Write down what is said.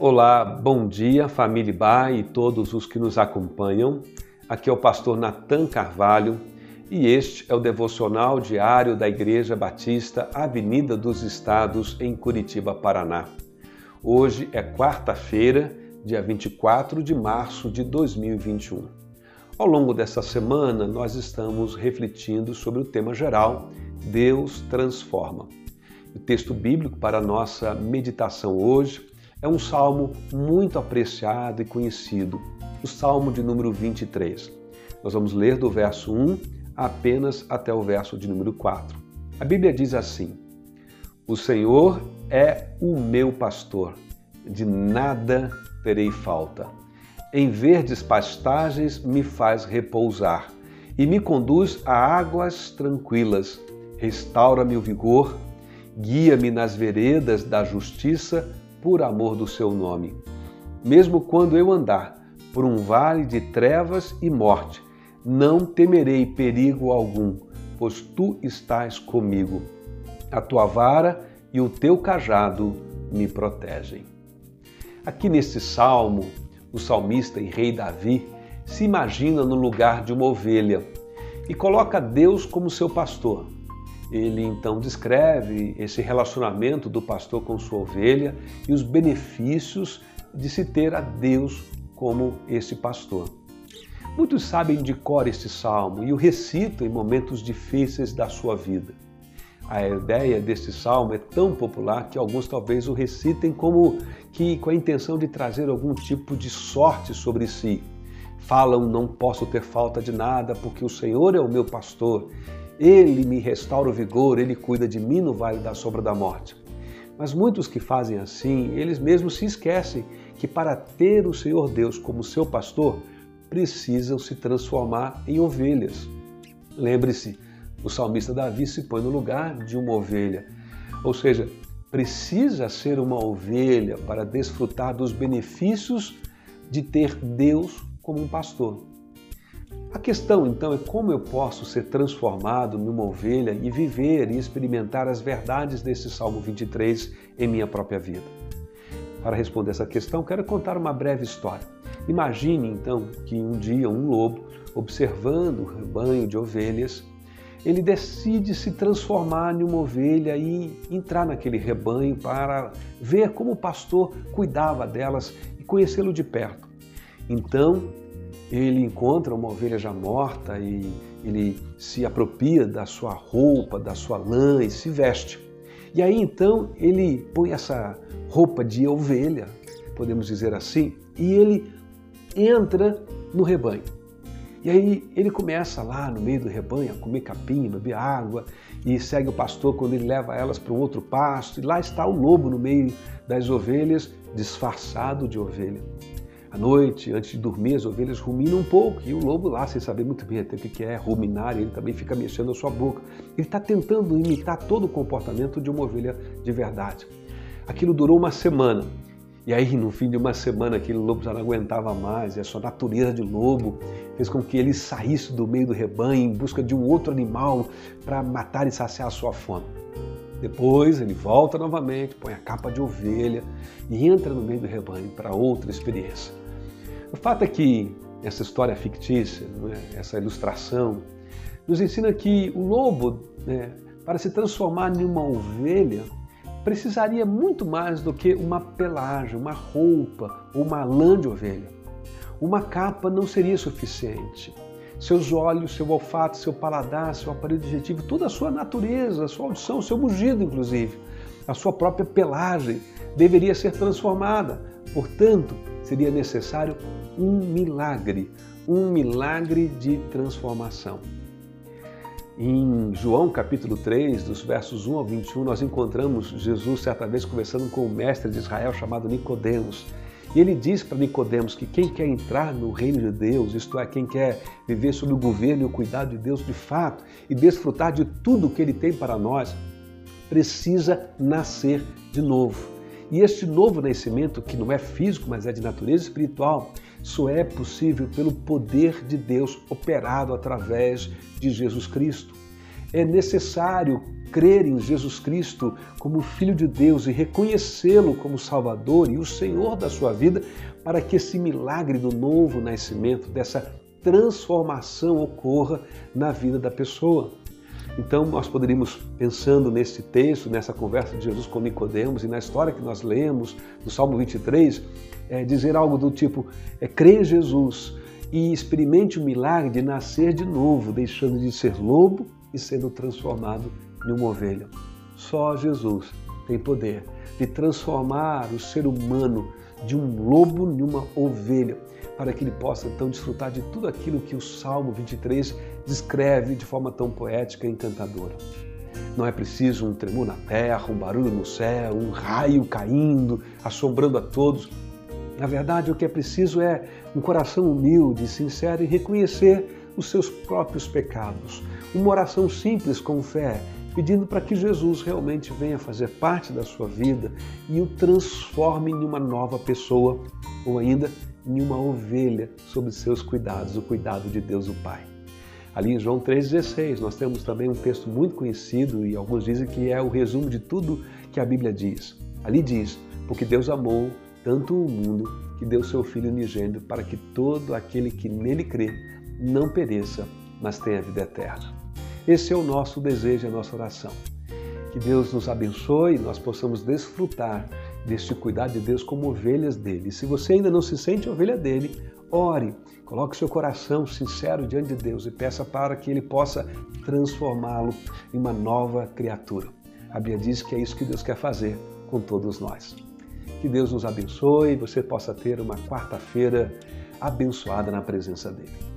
Olá, bom dia, família Ba e todos os que nos acompanham. Aqui é o pastor Natan Carvalho e este é o devocional diário da Igreja Batista Avenida dos Estados, em Curitiba, Paraná. Hoje é quarta-feira, dia 24 de março de 2021. Ao longo dessa semana, nós estamos refletindo sobre o tema geral Deus transforma. O texto bíblico para a nossa meditação hoje é um salmo muito apreciado e conhecido, o Salmo de número 23. Nós vamos ler do verso 1 apenas até o verso de número 4. A Bíblia diz assim: O Senhor é o meu pastor, de nada terei falta. Em verdes pastagens me faz repousar e me conduz a águas tranquilas. Restaura-me o vigor, guia-me nas veredas da justiça por amor do seu nome. Mesmo quando eu andar por um vale de trevas e morte, não temerei perigo algum, pois tu estás comigo. A tua vara e o teu cajado me protegem. Aqui neste salmo, o salmista e rei Davi se imagina no lugar de uma ovelha e coloca Deus como seu pastor ele então descreve esse relacionamento do pastor com sua ovelha e os benefícios de se ter a Deus como esse pastor. Muitos sabem de cor este salmo e o recitam em momentos difíceis da sua vida. A ideia deste salmo é tão popular que alguns talvez o recitem como que com a intenção de trazer algum tipo de sorte sobre si. Falam: "Não posso ter falta de nada, porque o Senhor é o meu pastor ele me restaura o vigor, ele cuida de mim no vale da sombra da morte. Mas muitos que fazem assim, eles mesmos se esquecem que para ter o Senhor Deus como seu pastor, precisam se transformar em ovelhas. Lembre-se, o salmista Davi se põe no lugar de uma ovelha. Ou seja, precisa ser uma ovelha para desfrutar dos benefícios de ter Deus como um pastor. A questão então é como eu posso ser transformado numa ovelha e viver e experimentar as verdades desse Salmo 23 em minha própria vida. Para responder essa questão, quero contar uma breve história. Imagine então que um dia um lobo, observando o rebanho de ovelhas, ele decide se transformar em uma ovelha e entrar naquele rebanho para ver como o pastor cuidava delas e conhecê-lo de perto. Então, ele encontra uma ovelha já morta e ele se apropria da sua roupa, da sua lã e se veste. E aí então ele põe essa roupa de ovelha, podemos dizer assim, e ele entra no rebanho. E aí ele começa lá no meio do rebanho a comer capim, beber água e segue o pastor quando ele leva elas para um outro pasto. E lá está o lobo no meio das ovelhas, disfarçado de ovelha. À noite, antes de dormir, as ovelhas ruminam um pouco e o lobo lá, sem saber muito bem até o que é ruminar, ele também fica mexendo a sua boca. Ele está tentando imitar todo o comportamento de uma ovelha de verdade. Aquilo durou uma semana. E aí, no fim de uma semana, aquele lobo já não aguentava mais, e a sua natureza de lobo fez com que ele saísse do meio do rebanho em busca de um outro animal para matar e saciar a sua fome. Depois ele volta novamente, põe a capa de ovelha e entra no meio do rebanho para outra experiência. O fato é que essa história fictícia, é? essa ilustração, nos ensina que o lobo, né, para se transformar em uma ovelha, precisaria muito mais do que uma pelagem, uma roupa ou uma lã de ovelha. Uma capa não seria suficiente. Seus olhos, seu olfato, seu paladar, seu aparelho digestivo, toda a sua natureza, a sua audição, seu mugido, inclusive, a sua própria pelagem deveria ser transformada. Portanto, seria necessário um milagre, um milagre de transformação. Em João capítulo 3, dos versos 1 ao 21, nós encontramos Jesus certa vez conversando com o mestre de Israel chamado Nicodemos. E ele diz para Nicodemos que quem quer entrar no reino de Deus, isto é, quem quer viver sob o governo e o cuidado de Deus de fato e desfrutar de tudo que ele tem para nós, precisa nascer de novo. E este novo nascimento, que não é físico, mas é de natureza espiritual, só é possível pelo poder de Deus operado através de Jesus Cristo. É necessário crer em Jesus Cristo como Filho de Deus e reconhecê-lo como Salvador e o Senhor da sua vida, para que esse milagre do novo nascimento, dessa transformação ocorra na vida da pessoa. Então, nós poderíamos, pensando nesse texto, nessa conversa de Jesus com Nicodemos e na história que nós lemos do Salmo 23, é, dizer algo do tipo: é, crê em Jesus e experimente o milagre de nascer de novo, deixando de ser lobo e sendo transformado em uma ovelha. Só Jesus tem poder de transformar o ser humano de um lobo em uma ovelha, para que ele possa então desfrutar de tudo aquilo que o Salmo 23 descreve de forma tão poética e encantadora. Não é preciso um tremor na terra, um barulho no céu, um raio caindo, assombrando a todos. Na verdade, o que é preciso é um coração humilde sincero e reconhecer os seus próprios pecados. Uma oração simples com fé, pedindo para que Jesus realmente venha fazer parte da sua vida e o transforme em uma nova pessoa, ou ainda em uma ovelha sob seus cuidados, o cuidado de Deus o Pai. Ali em João 3,16, nós temos também um texto muito conhecido e alguns dizem que é o resumo de tudo que a Bíblia diz. Ali diz: Porque Deus amou tanto o mundo que deu seu Filho unigênito para que todo aquele que nele crê não pereça, mas tenha vida eterna. Esse é o nosso desejo, a nossa oração. Que Deus nos abençoe e nós possamos desfrutar deste cuidado de Deus como ovelhas dele. Se você ainda não se sente ovelha dele, ore, coloque seu coração sincero diante de Deus e peça para que ele possa transformá-lo em uma nova criatura. A Bíblia diz que é isso que Deus quer fazer com todos nós. Que Deus nos abençoe e você possa ter uma quarta-feira abençoada na presença dele.